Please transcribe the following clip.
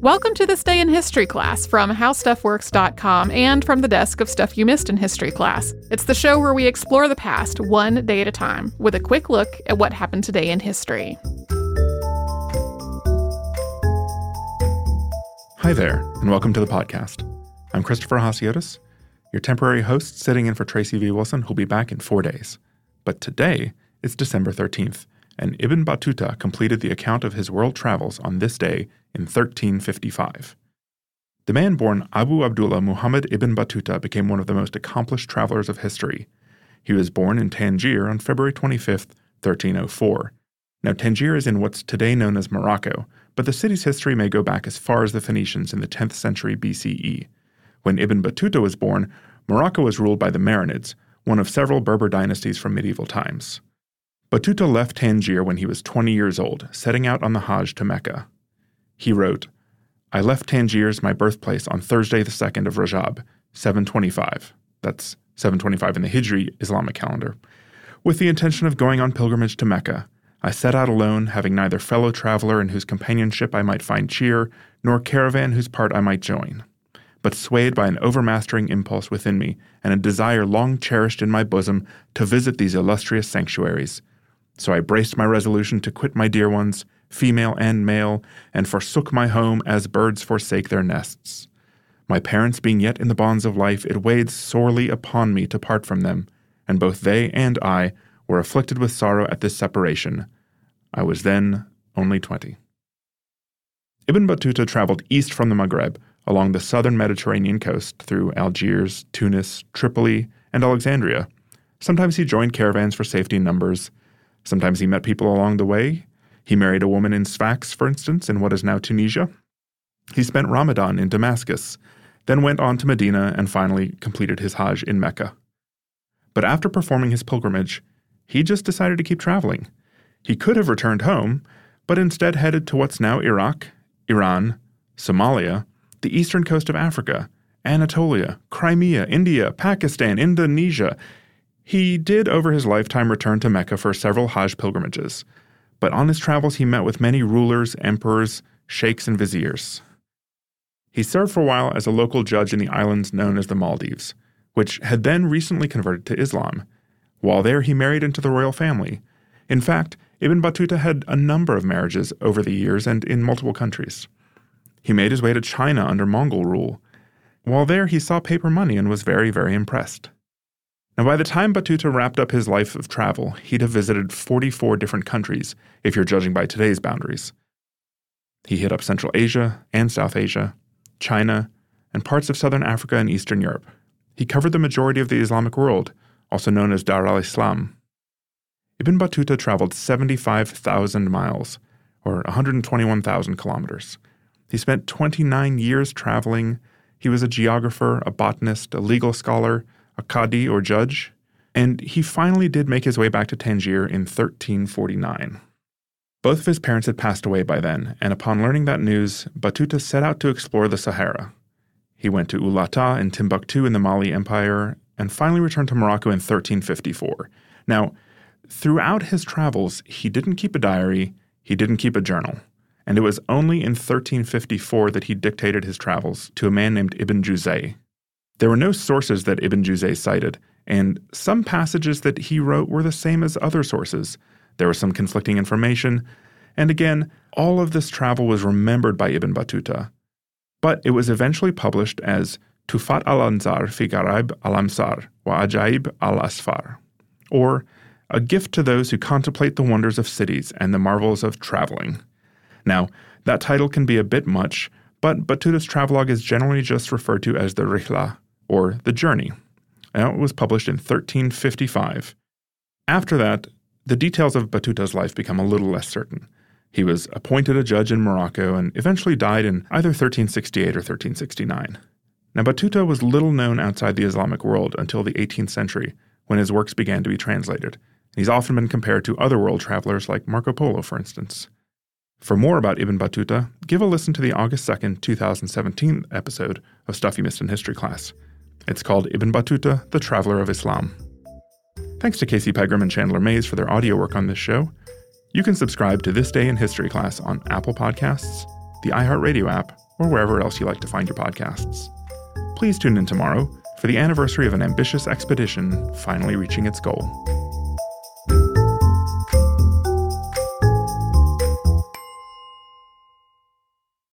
Welcome to this day in history class from howstuffworks.com and from the desk of Stuff You Missed in History class. It's the show where we explore the past one day at a time with a quick look at what happened today in history. Hi there, and welcome to the podcast. I'm Christopher Hasiotis, your temporary host sitting in for Tracy V. Wilson, who'll be back in four days. But today is December 13th, and Ibn Battuta completed the account of his world travels on this day in 1355. The man born Abu Abdullah Muhammad ibn Battuta became one of the most accomplished travelers of history. He was born in Tangier on February 25, 1304. Now, Tangier is in what's today known as Morocco, but the city's history may go back as far as the Phoenicians in the 10th century BCE. When Ibn Battuta was born, Morocco was ruled by the Marinids, one of several Berber dynasties from medieval times. Battuta left Tangier when he was 20 years old, setting out on the Hajj to Mecca. He wrote, I left Tangiers, my birthplace, on Thursday the 2nd of Rajab, 725. That's 725 in the Hijri Islamic calendar. With the intention of going on pilgrimage to Mecca, I set out alone, having neither fellow traveler in whose companionship I might find cheer, nor caravan whose part I might join. But swayed by an overmastering impulse within me, and a desire long cherished in my bosom to visit these illustrious sanctuaries, so I braced my resolution to quit my dear ones, female and male, and forsook my home as birds forsake their nests. My parents being yet in the bonds of life, it weighed sorely upon me to part from them, and both they and I were afflicted with sorrow at this separation. I was then only twenty. Ibn Battuta traveled east from the Maghreb, along the southern Mediterranean coast through Algiers, Tunis, Tripoli, and Alexandria. Sometimes he joined caravans for safety in numbers, Sometimes he met people along the way. He married a woman in Sfax, for instance, in what is now Tunisia. He spent Ramadan in Damascus, then went on to Medina and finally completed his Hajj in Mecca. But after performing his pilgrimage, he just decided to keep traveling. He could have returned home, but instead headed to what's now Iraq, Iran, Somalia, the eastern coast of Africa, Anatolia, Crimea, India, Pakistan, Indonesia, he did, over his lifetime, return to Mecca for several Hajj pilgrimages, but on his travels he met with many rulers, emperors, sheikhs, and viziers. He served for a while as a local judge in the islands known as the Maldives, which had then recently converted to Islam. While there, he married into the royal family. In fact, Ibn Battuta had a number of marriages over the years and in multiple countries. He made his way to China under Mongol rule. While there, he saw paper money and was very, very impressed. Now, by the time Battuta wrapped up his life of travel, he'd have visited 44 different countries, if you're judging by today's boundaries. He hit up Central Asia and South Asia, China, and parts of Southern Africa and Eastern Europe. He covered the majority of the Islamic world, also known as Dar al Islam. Ibn Battuta traveled 75,000 miles, or 121,000 kilometers. He spent 29 years traveling. He was a geographer, a botanist, a legal scholar, a Qadi or judge, and he finally did make his way back to Tangier in 1349. Both of his parents had passed away by then, and upon learning that news, Battuta set out to explore the Sahara. He went to Ulata and Timbuktu in the Mali Empire, and finally returned to Morocco in 1354. Now, throughout his travels, he didn't keep a diary, he didn't keep a journal, and it was only in 1354 that he dictated his travels to a man named Ibn Juzay, there were no sources that Ibn Juzay cited, and some passages that he wrote were the same as other sources. There was some conflicting information, and again, all of this travel was remembered by Ibn Battuta. But it was eventually published as Tufat al-Anzar fi Garaib al-Amsar wa Ajaib al-Asfar, or A Gift to Those Who Contemplate the Wonders of Cities and the Marvels of Traveling. Now, that title can be a bit much, but Battuta's travelogue is generally just referred to as the Rihla, or The Journey. Now, it was published in 1355. After that, the details of Battuta's life become a little less certain. He was appointed a judge in Morocco and eventually died in either 1368 or 1369. Now, Battuta was little known outside the Islamic world until the 18th century, when his works began to be translated. He's often been compared to other world travelers like Marco Polo, for instance. For more about Ibn Battuta, give a listen to the August 2nd, 2017 episode of Stuff You Missed in History class. It's called Ibn Battuta, the Traveler of Islam. Thanks to Casey Pegram and Chandler Mays for their audio work on this show. You can subscribe to This Day in History class on Apple Podcasts, the iHeartRadio app, or wherever else you like to find your podcasts. Please tune in tomorrow for the anniversary of an ambitious expedition finally reaching its goal.